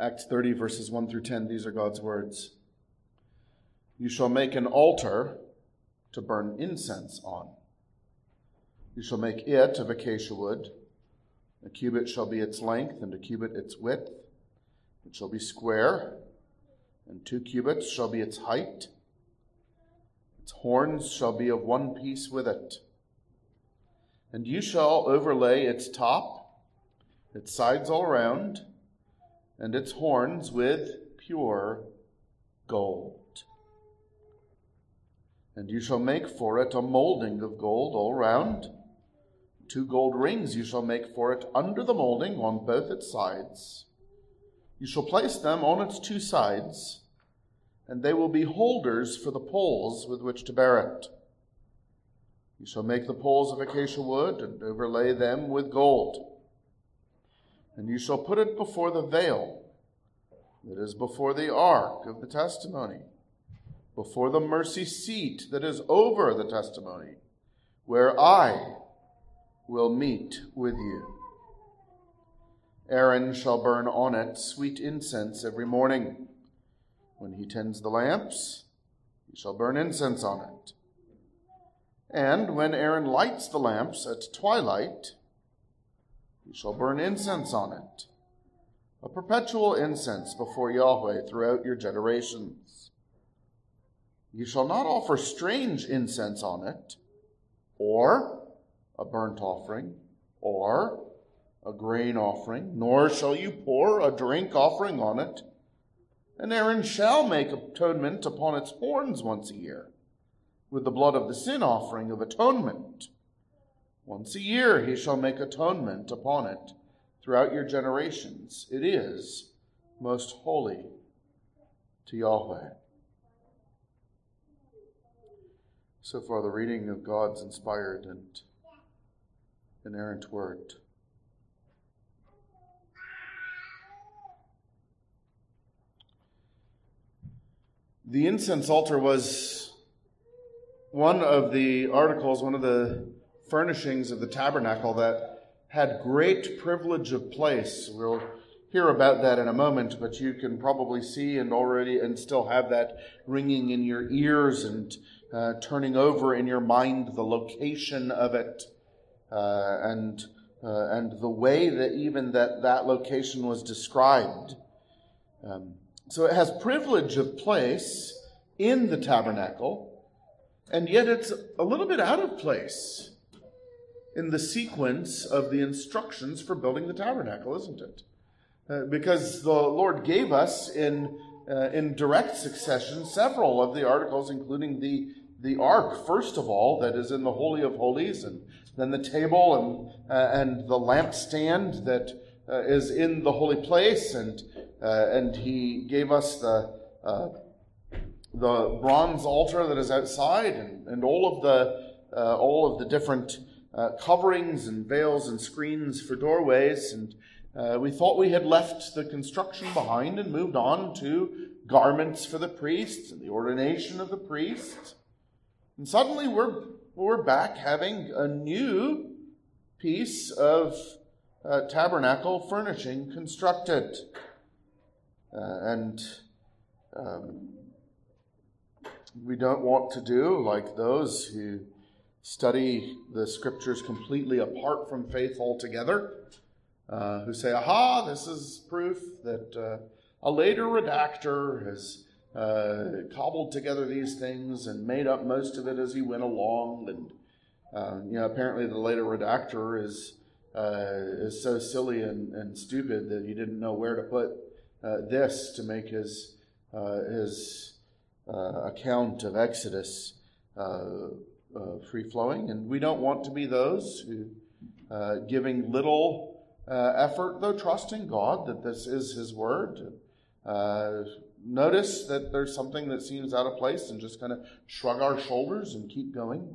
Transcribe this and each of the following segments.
Acts 30, verses 1 through 10, these are God's words. You shall make an altar to burn incense on. You shall make it of acacia wood. A cubit shall be its length, and a cubit its width. It shall be square, and two cubits shall be its height. Its horns shall be of one piece with it. And you shall overlay its top, its sides all around, and its horns with pure gold. And you shall make for it a molding of gold all round. Two gold rings you shall make for it under the molding on both its sides. You shall place them on its two sides, and they will be holders for the poles with which to bear it. You shall make the poles of acacia wood and overlay them with gold. And you shall put it before the veil that is before the ark of the testimony, before the mercy seat that is over the testimony, where I will meet with you. Aaron shall burn on it sweet incense every morning. When he tends the lamps, he shall burn incense on it. And when Aaron lights the lamps at twilight, he shall burn incense on it, a perpetual incense before Yahweh throughout your generations. You shall not offer strange incense on it, or a burnt offering, or a grain offering, nor shall you pour a drink offering on it. And Aaron shall make atonement upon its horns once a year, with the blood of the sin offering of atonement. Once a year he shall make atonement upon it throughout your generations. It is most holy to Yahweh. So far, the reading of God's inspired and inerrant word. The incense altar was one of the articles, one of the furnishings of the tabernacle that had great privilege of place. We'll hear about that in a moment, but you can probably see and already and still have that ringing in your ears and uh, turning over in your mind the location of it uh, and uh, and the way that even that that location was described. Um, so it has privilege of place in the tabernacle, and yet it's a little bit out of place in the sequence of the instructions for building the tabernacle, isn't it? Uh, because the Lord gave us in uh, in direct succession several of the articles, including the the ark, first of all, that is in the Holy of Holies, and then the table and, uh, and the lampstand that uh, is in the holy place, and, uh, and he gave us the, uh, the bronze altar that is outside, and, and all of the, all of the different uh, coverings and veils and screens for doorways. And we thought we had left the construction behind and moved on to garments for the priests and the ordination of the priests. And suddenly we're, we're back having a new piece of uh, tabernacle furnishing constructed. Uh, and um, we don't want to do like those who study the scriptures completely apart from faith altogether, uh, who say, aha, this is proof that uh, a later redactor has uh, cobbled together these things and made up most of it as he went along. And, uh, you know, apparently the later redactor is, uh, is so silly and, and, stupid that he didn't know where to put uh, this to make his, his account of Exodus free flowing. And we don't want to be those who, uh, giving little uh, effort, though trusting God that this is his word, uh, notice that there's something that seems out of place and just kind of shrug our shoulders and keep going,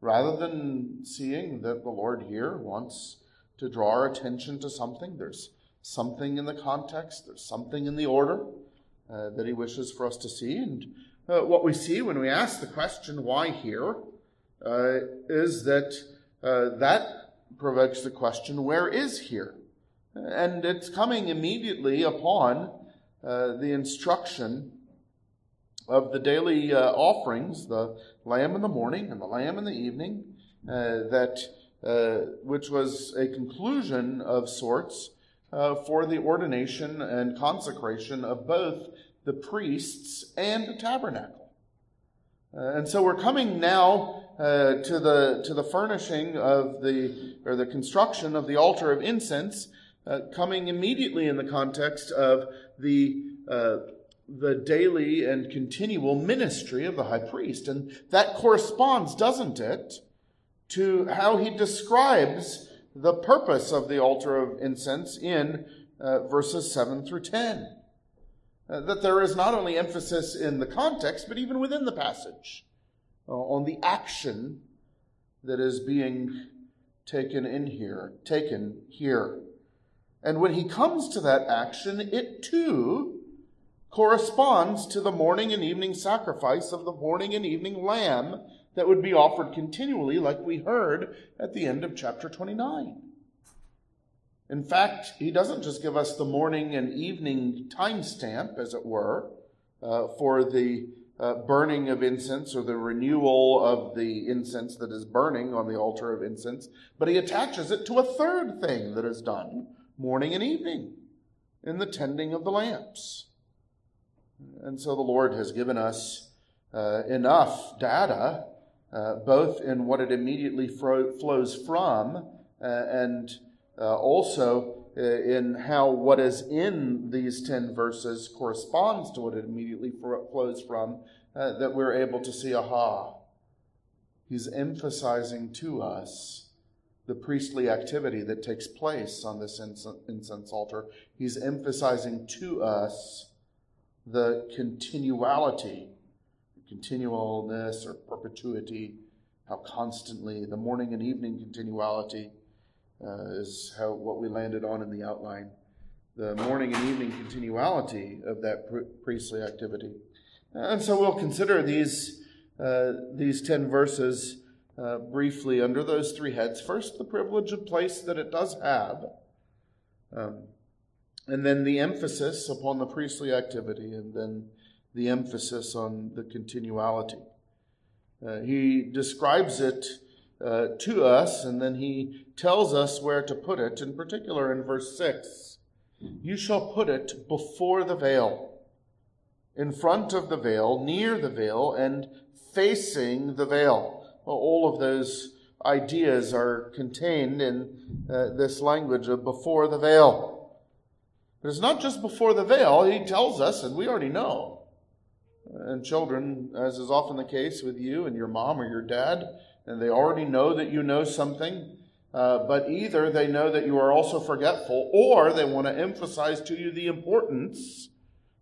rather than seeing that the Lord here wants to draw our attention to something. There's something in the context, there's something in the order uh, that He wishes for us to see. And uh, what we see when we ask the question, why here, uh, is that uh, that provokes the question, where is here? And it's coming immediately upon uh, the instruction of the daily uh, offerings, the lamb in the morning and the lamb in the evening, that which was a conclusion of sorts uh, for the ordination and consecration of both the priests and the tabernacle. Uh, and so we're coming now uh, to the to the furnishing of the or the construction of the altar of incense, uh, coming immediately in the context of the uh, the daily and continual ministry of the high priest, and that corresponds, doesn't it, to how he describes the purpose of the altar of incense in uh, verses 7 through 10. Uh, that there is not only emphasis in the context, but even within the passage uh, on the action that is being taken in here, taken here. And when he comes to that action, it too corresponds to the morning and evening sacrifice of the morning and evening lamb that would be offered continually, like we heard at the end of chapter 29. In fact, he doesn't just give us the morning and evening timestamp, as it were, uh, for the uh, burning of incense or the renewal of the incense that is burning on the altar of incense, but he attaches it to a third thing that is done morning and evening in the tending of the lamps. And so the Lord has given us uh, enough data uh, both in what it immediately fro- flows from uh, and uh, also uh, in how what is in these 10 verses corresponds to what it immediately flows from, uh, that we're able to see, aha, he's emphasizing to us the priestly activity that takes place on this incense altar. He's emphasizing to us the continuality continualness or perpetuity, how constantly the morning and evening continuality uh, is how what we landed on in the outline. The morning and evening continuality of that priestly activity, and so we'll consider these uh, these ten verses uh, briefly under those three heads. First, the privilege of place that it does have. Um, and then the emphasis upon the priestly activity, and then the emphasis on the continuality. Uh, he describes it uh, to us, and then he tells us where to put it, in particular in verse 6. You shall put it before the veil, in front of the veil, near the veil, and facing the veil. Well, all of those ideas are contained in uh, this language of before the veil. But it's not just before the veil, he tells us, and we already know and children, as is often the case with you and your mom or your dad, and they already know that you know something, uh, but either they know that you are also forgetful or they want to emphasize to you the importance.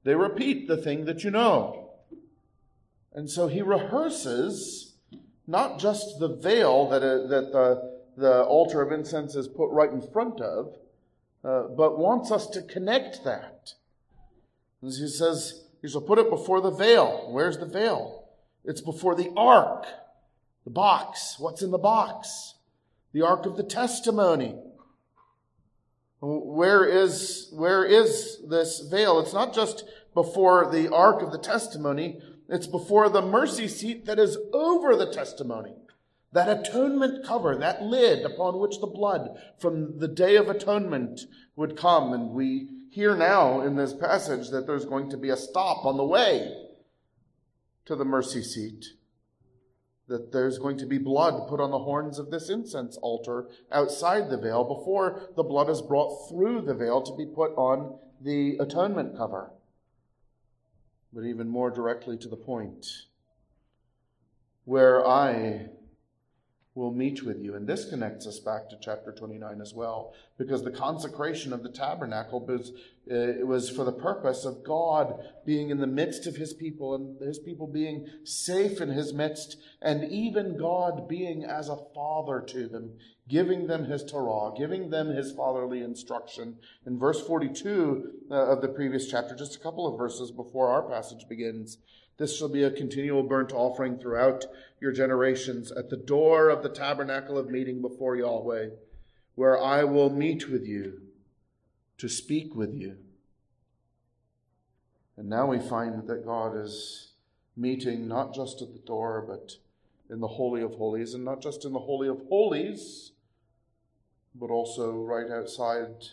They repeat the thing that you know. And so he rehearses not just the veil that, uh, that the, the altar of incense is put right in front of, uh, but wants us to connect that. As he says, he shall put it before the veil. Where's the veil? It's before the ark, the box. What's in the box? The ark of the testimony. Where is, where is this veil? It's not just before the ark of the testimony, it's before the mercy seat that is over the testimony. That atonement cover, that lid upon which the blood from the day of atonement would come. And we hear now in this passage that there's going to be a stop on the way to the mercy seat. That there's going to be blood put on the horns of this incense altar outside the veil before the blood is brought through the veil to be put on the atonement cover. But even more directly to the point, where I will meet with you. And this connects us back to chapter 29 as well, because the consecration of the tabernacle it was for the purpose of God being in the midst of his people and his people being safe in his midst, and even God being as a father to them, giving them his Torah, giving them his fatherly instruction. In verse 42 uh, of the previous chapter, just a couple of verses before our passage begins, this shall be a continual burnt offering throughout your generations at the door of the tabernacle of meeting before Yahweh, where I will meet with you to speak with you. And now we find that God is meeting not just at the door, but in the Holy of Holies, and not just in the Holy of Holies, but also right outside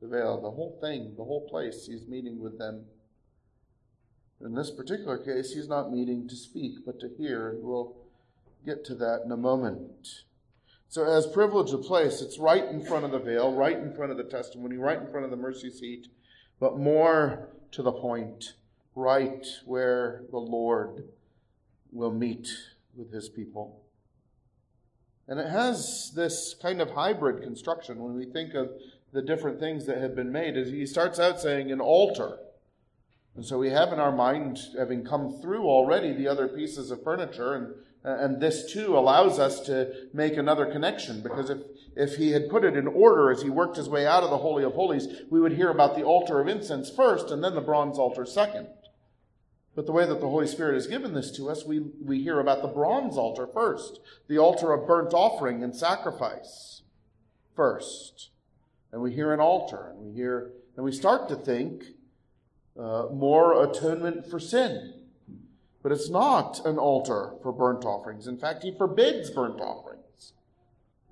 the veil. The whole thing, the whole place, he's meeting with them. In this particular case, he's not meeting to speak, but to hear, and we'll get to that in a moment. So, as privilege of place, it's right in front of the veil, right in front of the testimony, right in front of the mercy seat, but more to the point, right where the Lord will meet with his people. And it has this kind of hybrid construction when we think of the different things that have been made. As he starts out saying an altar. And so we have in our mind, having come through already the other pieces of furniture, and, and this too allows us to make another connection, because if, if he had put it in order as he worked his way out of the Holy of Holies, we would hear about the altar of incense first, and then the bronze altar second. But the way that the Holy Spirit has given this to us, we, we hear about the bronze altar first, the altar of burnt offering and sacrifice first. And we hear an altar, and we hear, and we start to think uh, more atonement for sin. But it's not an altar for burnt offerings. In fact, he forbids burnt offerings.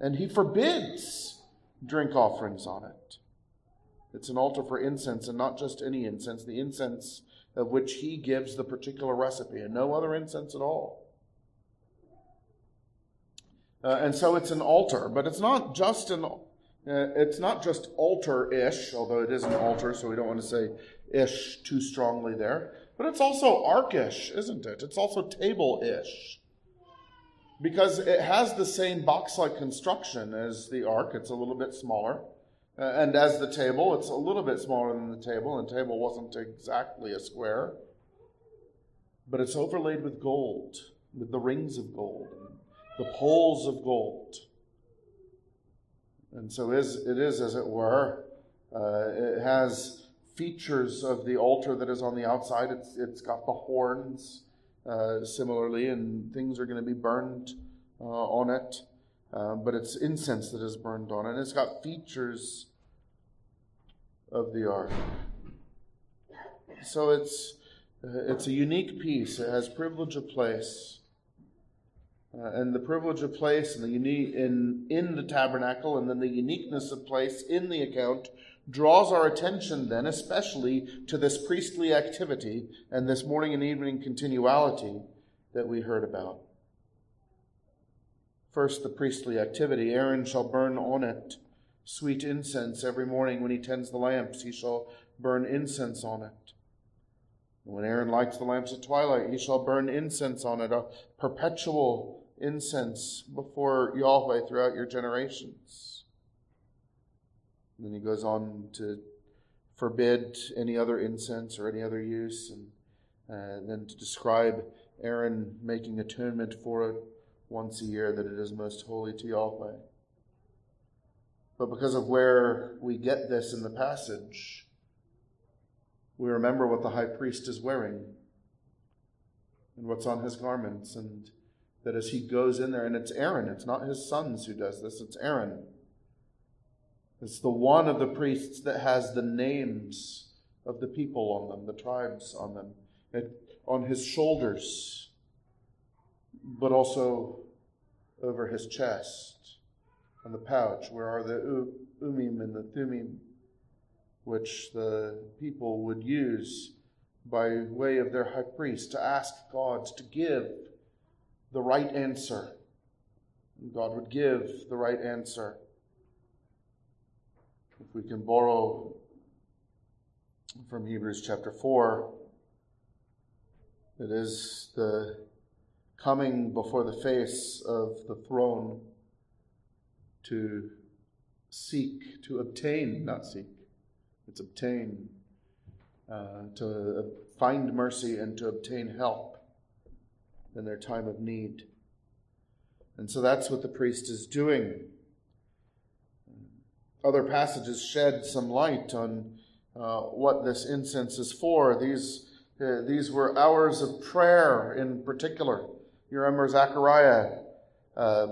And he forbids drink offerings on it. It's an altar for incense, and not just any incense, the incense of which he gives the particular recipe, and no other incense at all. Uh, and so it's an altar, but it's not just an uh, it's not just altar-ish, although it is an altar, so we don't want to say ish too strongly there. But it's also arkish, isn't it? It's also table-ish. Because it has the same box-like construction as the ark. It's a little bit smaller. Uh, and as the table, it's a little bit smaller than the table, and the table wasn't exactly a square. But it's overlaid with gold, with the rings of gold, and the poles of gold. And so is, it is, as it were, uh, it has features of the altar that is on the outside. It's, it's got the horns uh, similarly, and things are going to be burned uh, on it. Uh, but it's incense that is burned on it. It's got features of the ark. So it's uh, it's a unique piece. It has privilege of place. Uh, and the privilege of place and the unique in in the tabernacle and then the uniqueness of place in the account draws our attention then especially to this priestly activity and this morning and evening continuality that we heard about. First the priestly activity. Aaron shall burn on it sweet incense every morning. When he tends the lamps he shall burn incense on it. When aaron lights the lamps at twilight he shall burn incense on it a perpetual incense before Yahweh throughout your generations. And then he goes on to forbid any other incense or any other use, and, uh, then to describe Aaron making atonement for it once a year, that it is most holy to Yahweh. But because of where we get this in the passage, we remember what the high priest is wearing and what's on his garments, and that as he goes in there, and it's Aaron, it's not his sons who does this, it's Aaron. It's the one of the priests that has the names of the people on them, the tribes on them, it, on his shoulders, but also over his chest, on the pouch, where are the Urim and the thummim, which the people would use by way of their high priest to ask God to give the right answer. God would give the right answer. If we can borrow from Hebrews chapter 4, it is the coming before the face of the throne to seek, to obtain, not seek, it's obtain, uh, to find mercy and to obtain help in their time of need. And so that's what the priest is doing. Other passages shed some light on uh, what this incense is for. These, uh, these were hours of prayer in particular. You remember Zechariah, uh,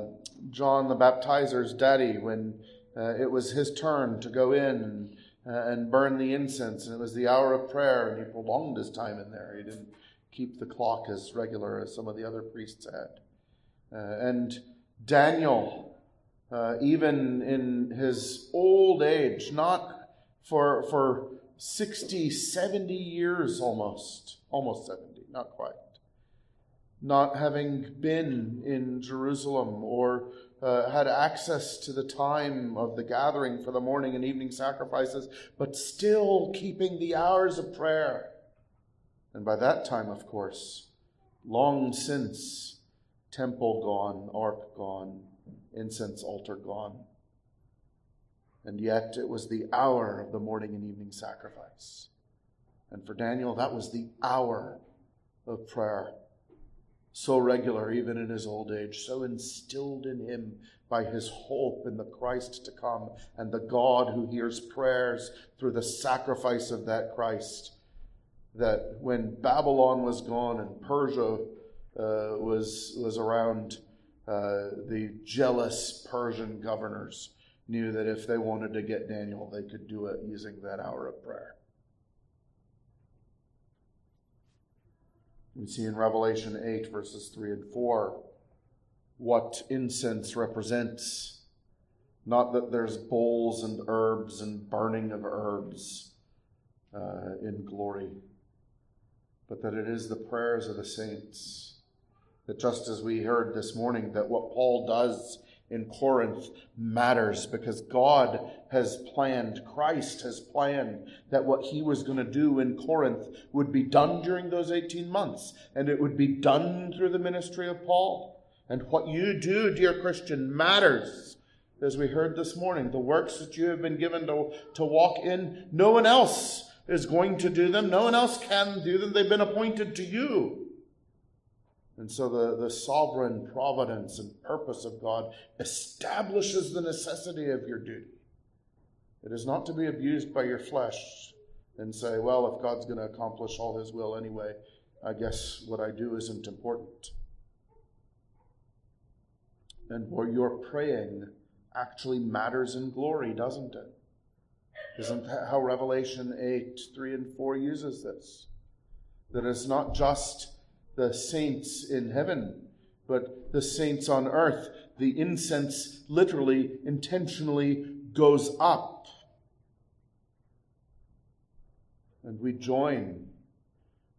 John the baptizer's daddy, when uh, it was his turn to go in and uh, and burn the incense. And it was the hour of prayer, and he prolonged his time in there. He didn't keep the clock as regular as some of the other priests had. Uh, and Daniel, uh, even in his old age, not for, for 60, 70 years almost, almost 70, not quite, not having been in Jerusalem or uh, had access to the time of the gathering for the morning and evening sacrifices, but still keeping the hours of prayer. And by that time, of course, long since, temple gone, ark gone, incense altar gone. And yet it was the hour of the morning and evening sacrifice. And for Daniel, that was the hour of prayer so regular even in his old age, so instilled in him by his hope in the Christ to come and the God who hears prayers through the sacrifice of that Christ. That when Babylon was gone and Persia uh, was, was around, uh, the jealous Persian governors knew that if they wanted to get Daniel, they could do it using that hour of prayer. We see in Revelation 8, verses 3 and 4, what incense represents. Not that there's bowls and herbs and burning of herbs uh, in glory, but that it is the prayers of the saints. That just as we heard this morning, that what Paul does in Corinth matters because God has planned, Christ has planned that what he was going to do in Corinth would be done during those 18 months, and it would be done through the ministry of Paul. And what you do, dear Christian, matters. As we heard this morning, the works that you have been given to, to walk in, no one else is going to do them. No one else can do them. They've been appointed to you. And so the, the sovereign providence and purpose of God establishes the necessity of your duty. It is not to be abused by your flesh and say, well, if God's going to accomplish all his will anyway, I guess what I do isn't important. And where your praying actually matters in glory, doesn't it? Isn't that how Revelation 8, 3 and 4 uses this? That it's not just the saints in heaven, but the saints on earth. The incense literally, intentionally goes up. And we join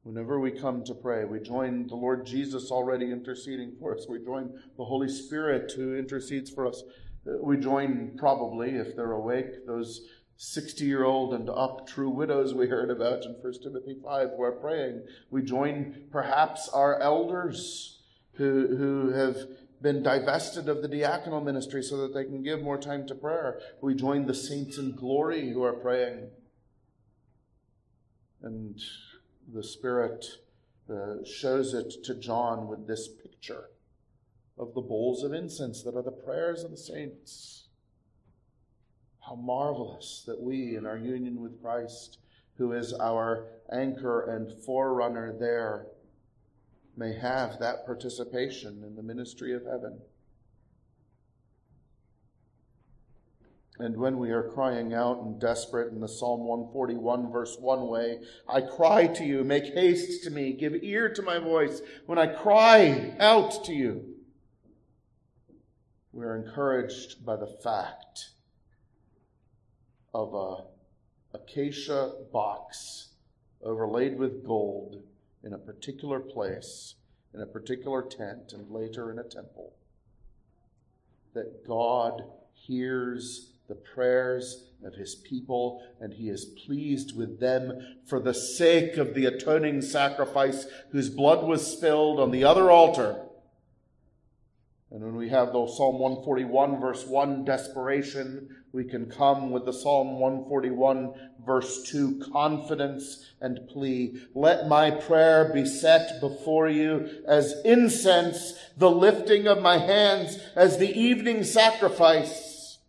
whenever we come to pray. We join the Lord Jesus already interceding for us. We join the Holy Spirit who intercedes for us. Uh, we join, probably, if they're awake, those 60 year old and up true widows we heard about in 1 Timothy 5 who are praying. We join perhaps our elders who, who have been divested of the diaconal ministry so that they can give more time to prayer. We join the saints in glory who are praying. And the Spirit uh, shows it to John with this picture of the bowls of incense that are the prayers of the saints. How marvelous that we, in our union with Christ, who is our anchor and forerunner there, may have that participation in the ministry of heaven. And when we are crying out and desperate in the Psalm 141, verse 1 way, I cry to you, make haste to me, give ear to my voice when I cry out to you. We are encouraged by the fact of a acacia box uh, overlaid with gold in a particular place, in a particular tent, and later in a temple. That God hears the prayers of his people, and he is pleased with them for the sake of the atoning sacrifice whose blood was spilled on the other altar. And when we have the Psalm 141, verse 1, desperation, we can come with the Psalm 141, verse 2, confidence and plea. Let my prayer be set before you as incense, the lifting of my hands as the evening sacrifice.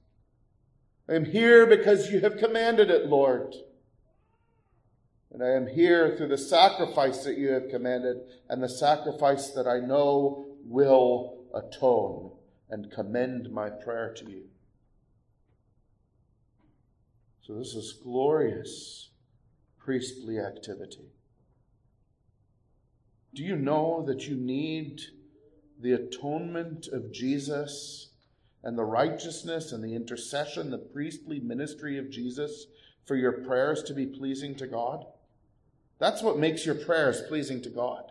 I am here because you have commanded it, Lord. And I am here through the sacrifice that you have commanded and the sacrifice that I know will atone and commend my prayer to you. So, this is glorious priestly activity. Do you know that you need the atonement of Jesus and the righteousness and the intercession, the priestly ministry of Jesus for your prayers to be pleasing to God? That's what makes your prayers pleasing to God.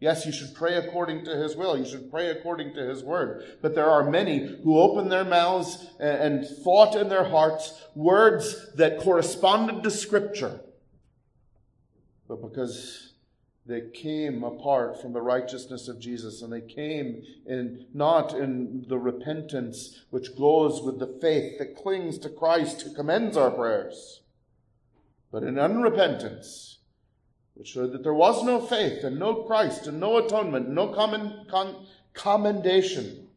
Yes, you should pray according to His will. You should pray according to His word. But there are many who open their mouths and thought in their hearts words that corresponded to Scripture. But because they came apart from the righteousness of Jesus and they came in not in the repentance which goes with the faith that clings to Christ who commends our prayers, but in unrepentance, which showed that there was no faith and no Christ and no atonement, no common, con, commendation.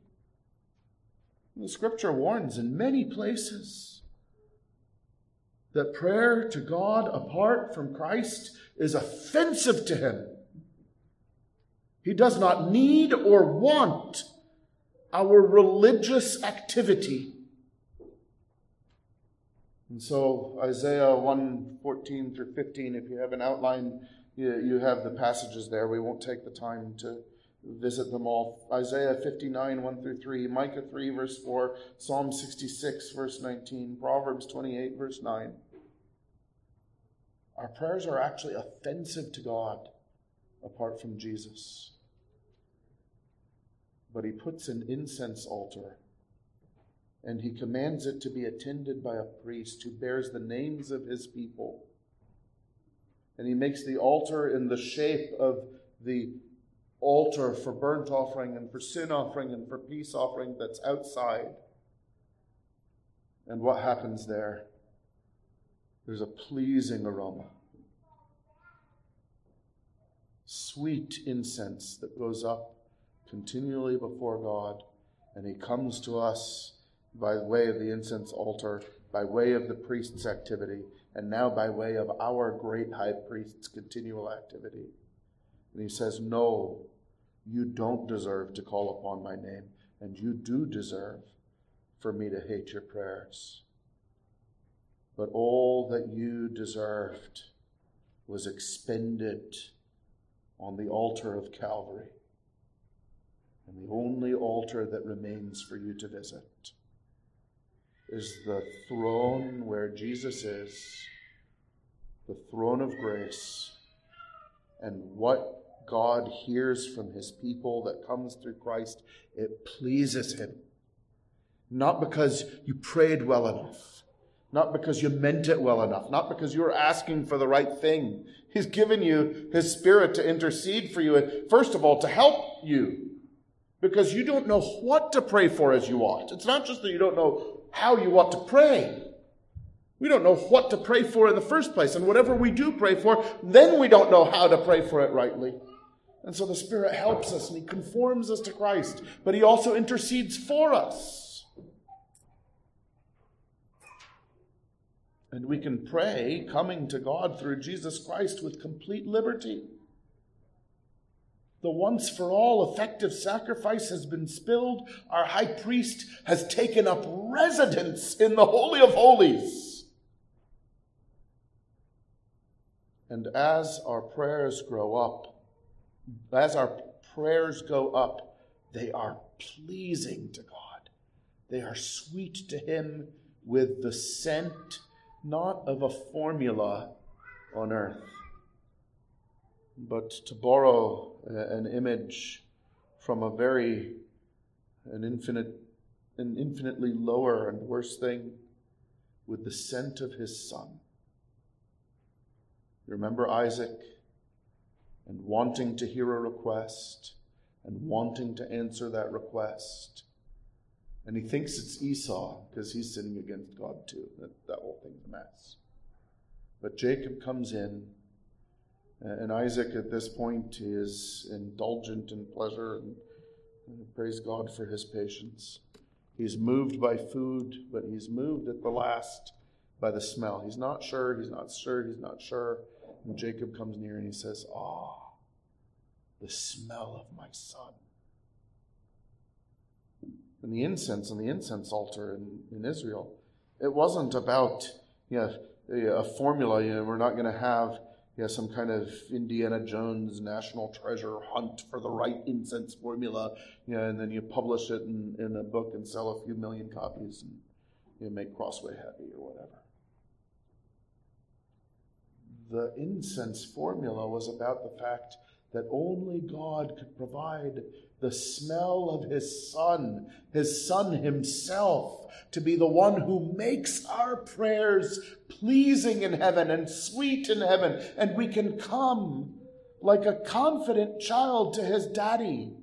The scripture warns in many places that prayer to God apart from Christ is offensive to him. He does not need or want our religious activity. And so, Isaiah 1 14 through 15, if you have an outline, you, you have the passages there. We won't take the time to visit them all. Isaiah 59 1 through 3, Micah 3, verse 4, Psalm 66, verse 19, Proverbs 28, verse 9. Our prayers are actually offensive to God apart from Jesus. But he puts an incense altar and he commands it to be attended by a priest who bears the names of his people. And he makes the altar in the shape of the altar for burnt offering and for sin offering and for peace offering that's outside. And what happens there? There's a pleasing aroma. Sweet incense that goes up continually before God, and He comes to us by way of the incense altar, by way of the priest's activity, and now by way of our great high priest's continual activity. And He says, No, you don't deserve to call upon my name, and you do deserve for me to hate your prayers. But all that you deserved was expended on the altar of Calvary. And the only altar that remains for you to visit is the throne where Jesus is, the throne of grace, and what God hears from his people that comes through Christ, it pleases him. Not because you prayed well enough not because you meant it well enough, not because you were asking for the right thing. He's given you His Spirit to intercede for you, and first of all, to help you, because you don't know what to pray for as you ought. It's not just that you don't know how you ought to pray. We don't know what to pray for in the first place, and whatever we do pray for, then we don't know how to pray for it rightly. And so the Spirit helps us and He conforms us to Christ, but He also intercedes for us. And we can pray coming to God through Jesus Christ with complete liberty. The once for all effective sacrifice has been spilled. Our high priest has taken up residence in the Holy of Holies. And as our prayers grow up, as our prayers go up, they are pleasing to God. They are sweet to Him with the scent not of a formula on earth, but to borrow uh, an image from a very, an infinite, an infinitely lower and worse thing with the scent of his son. Remember Isaac and wanting to hear a request and wanting to answer that request and he thinks it's Esau because he's sinning against God too. That, that whole thing's a mess. But Jacob comes in, and Isaac at this point is indulgent in pleasure and, praise God for his patience. He's moved by food, but he's moved at the last by the smell. He's not sure, he's not sure, he's not sure. And Jacob comes near and he says, Ah, the smell of my son and the incense on the incense altar in, in Israel. It wasn't about you know, a formula. You know, we're not going to have you know, some kind of Indiana Jones national treasure hunt for the right incense formula, you know, and then you publish it in, in a book and sell a few million copies and you know, make Crossway happy or whatever. The incense formula was about the fact that only God could provide the smell of His Son, His Son Himself, to be the one who makes our prayers pleasing in heaven and sweet in heaven. And we can come like a confident child to His daddy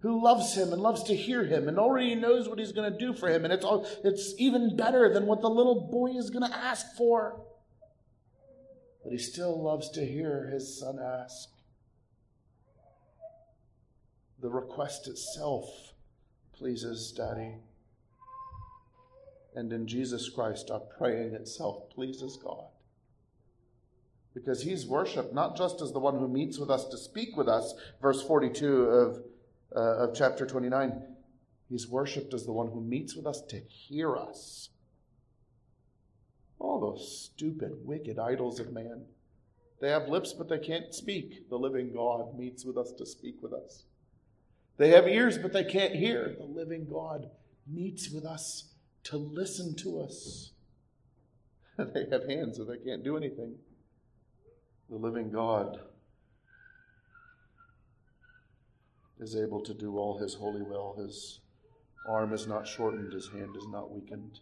who loves him and loves to hear him and already knows what he's going to do for him. And it's, all, it's even better than what the little boy is going to ask for. But he still loves to hear his son ask the request itself pleases Daddy. And in Jesus Christ, our praying itself pleases God. Because he's worshiped not just as the one who meets with us to speak with us, verse 42 of, uh, of chapter 29. He's worshiped as the one who meets with us to hear us. All those stupid, wicked idols of man. They have lips, but they can't speak. The living God meets with us to speak with us. They have ears, but they can't hear. The living God meets with us to listen to us. they have hands, but they can't do anything. The living God is able to do all his holy will. His arm is not shortened, his hand is not weakened.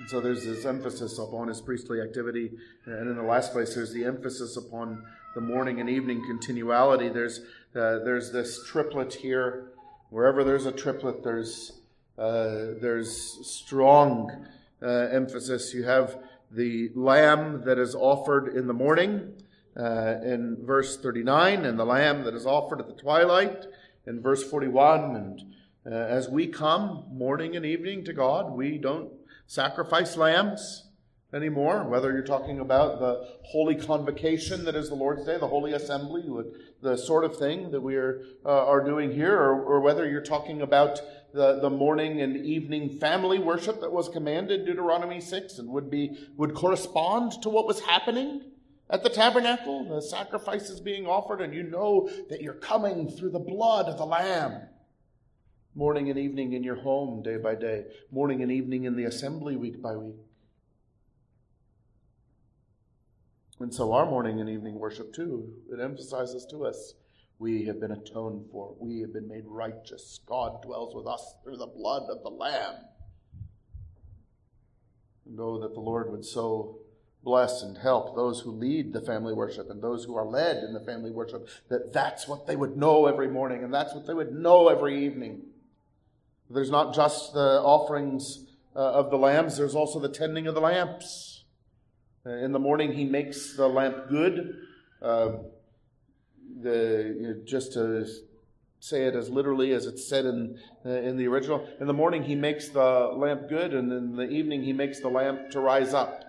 And so there's this emphasis upon his priestly activity. And in the last place, there's the emphasis upon the morning and evening continuality. There's, uh, there's this triplet here. Wherever there's a triplet, there's, uh, there's strong uh, emphasis. You have the lamb that is offered in the morning uh, in verse 39, and the lamb that is offered at the twilight in verse 41. And uh, as we come morning and evening to God, we don't sacrifice lambs anymore, whether you're talking about the holy convocation that is the Lord's Day, the holy assembly, the sort of thing that we are, uh, are doing here, or, or, whether you're talking about the, the morning and evening family worship that was commanded, Deuteronomy 6, and would be, would correspond to what was happening at the tabernacle, the sacrifices being offered, and you know that you're coming through the blood of the Lamb. Morning and evening in your home, day by day. Morning and evening in the assembly, week by week. And so our morning and evening worship, too, it emphasizes to us we have been atoned for, we have been made righteous. God dwells with us through the blood of the Lamb. Know that the Lord would so bless and help those who lead the family worship and those who are led in the family worship, that that's what they would know every morning and that's what they would know every evening. There's not just the offerings uh, of the lambs, there's also the tending of the lamps. Uh, in the morning, he makes the lamp good. Uh, the, you know, just to say it as literally as it's said in, uh, in the original. In the morning, he makes the lamp good, and in the evening, he makes the lamp to rise up.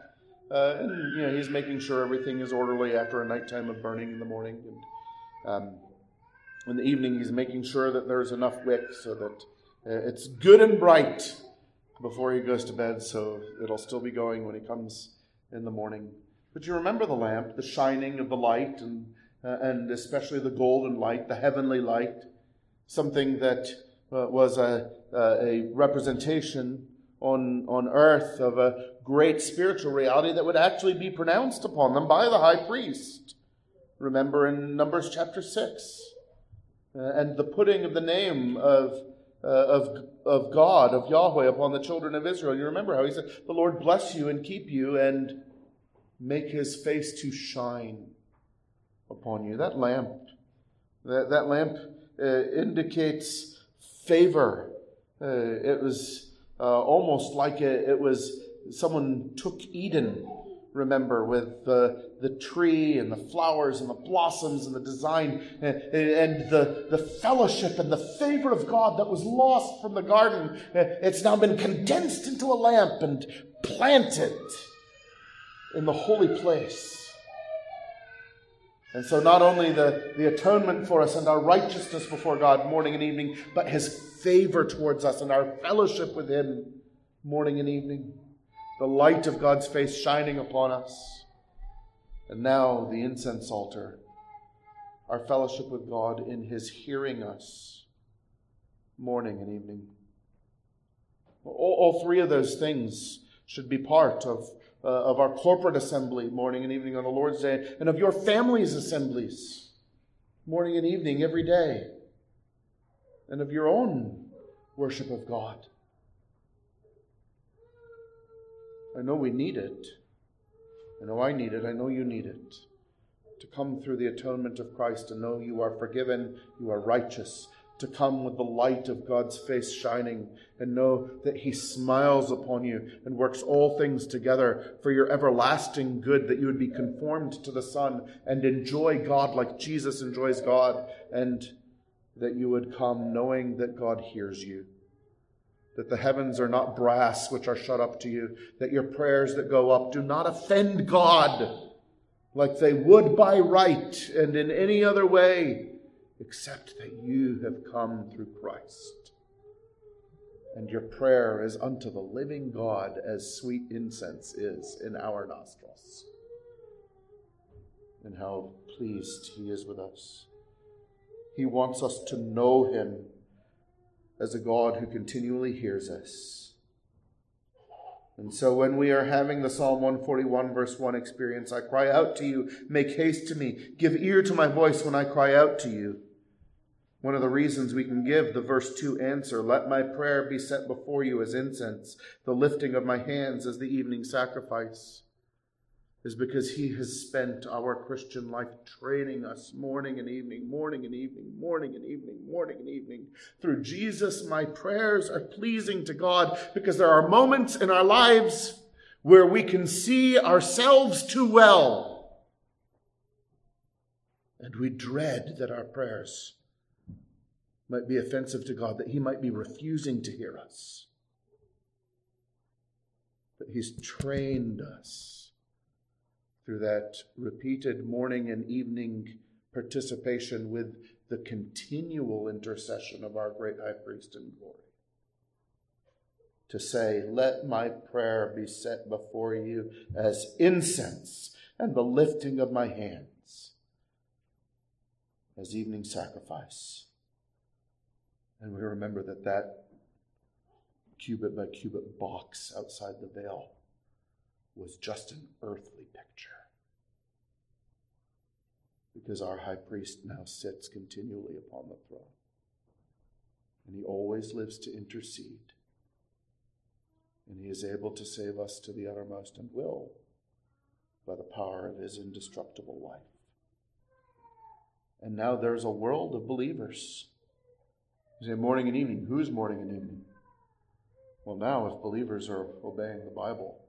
Uh, and you know, he's making sure everything is orderly after a nighttime of burning in the morning. And um, in the evening, he's making sure that there's enough wick so that uh, it's good and bright before he goes to bed, so it'll still be going when he comes in the morning. But you remember the lamp, the shining of the light, and, uh, and especially the golden light, the heavenly light, something that uh, was a, a representation on, on earth of a great spiritual reality that would actually be pronounced upon them by the high priest. Remember in Numbers chapter 6. Uh, and the putting of the name of, uh, of, of God, of Yahweh, upon the children of Israel. You remember how he said, The Lord bless you and keep you and make his face to shine upon you. That lamp, that, that lamp uh, indicates favor. Uh, it was uh, almost like it, it was someone took Eden remember, with the, the tree and the flowers and the blossoms and the design and, and, the, the fellowship and the favor of God that was lost from the garden. Eh, it's now been condensed into a lamp and planted in the holy place. And so, not only the, the atonement for us and our righteousness before God morning and evening, but his favor towards us and our fellowship with him morning and evening, the light of God's face shining upon us. And now the incense altar, our fellowship with God in His hearing us morning and evening. All, all three of those things should be part of, uh, of our corporate assembly morning and evening on the Lord's Day and of your family's assemblies morning and evening every day and of your own worship of God. I know we need it. I know I need it. I know you need it. To come through the atonement of Christ and know you are forgiven, you are righteous, to come with the light of God's face shining and know that He smiles upon you and works all things together for your everlasting good, that you would be conformed to the Son and enjoy God like Jesus enjoys God, and that you would come knowing that God hears you. That the heavens are not brass which are shut up to you, that your prayers that go up do not offend God like they would by right and in any other way except that you have come through Christ. And your prayer is unto the living God as sweet incense is in our nostrils. And how pleased He is with us. He wants us to know Him as a God who continually hears us. And so when we are having the Psalm 141, verse 1 experience, I cry out to you, make haste to me, give ear to my voice when I cry out to you. One of the reasons we can give the verse 2 answer, let my prayer be set before you as incense, the lifting of my hands as the evening sacrifice, is because he has spent our Christian life training us morning and evening, morning and evening, morning and evening, morning and evening. Through Jesus, my prayers are pleasing to God because there are moments in our lives where we can see ourselves too well. And we dread that our prayers might be offensive to God, that he might be refusing to hear us. But he's trained us through that repeated morning and evening participation with the continual intercession of our great high priest in glory. To say, Let my prayer be set before you as incense and the lifting of my hands as evening sacrifice. And we remember that that cubit by cubit box outside the veil was just an earthly picture. Because our high priest now sits continually upon the throne. And he always lives to intercede. And he is able to save us to the uttermost and will by the power of his indestructible life. And now there's a world of believers you say morning and evening. Who's morning and evening? Well, now, if believers are obeying the Bible,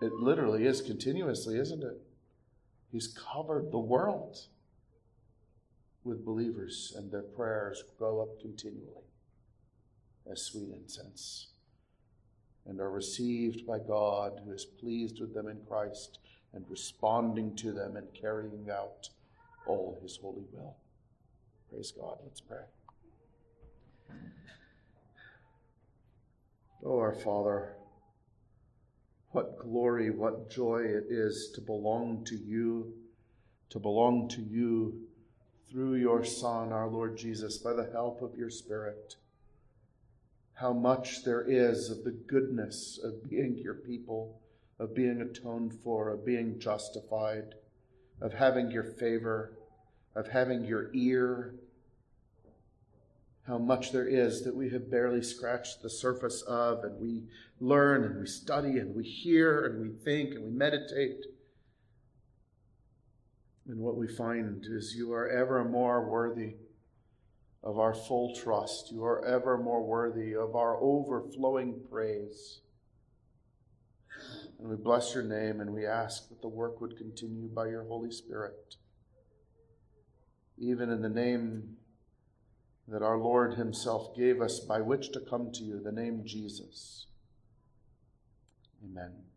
it literally is continuously, isn't it? He's covered the world with believers, and their prayers go up continually as sweet incense and are received by God, who is pleased with them in Christ and responding to them and carrying out all his holy will. Praise God. Let's pray. Oh, our Father, what glory, what joy it is to belong to you, to belong to you through your Son, our Lord Jesus, by the help of your Spirit. How much there is of the goodness of being your people, of being atoned for, of being justified, of having your favor, of having your ear how much there is that we have barely scratched the surface of, and we learn and we study and we hear and we think and we meditate. And what we find is you are ever more worthy of our full trust. You are ever more worthy of our overflowing praise. And we bless your name and we ask that the work would continue by your Holy Spirit. Even in the name that our Lord Himself gave us by which to come to you, the name Jesus. Amen.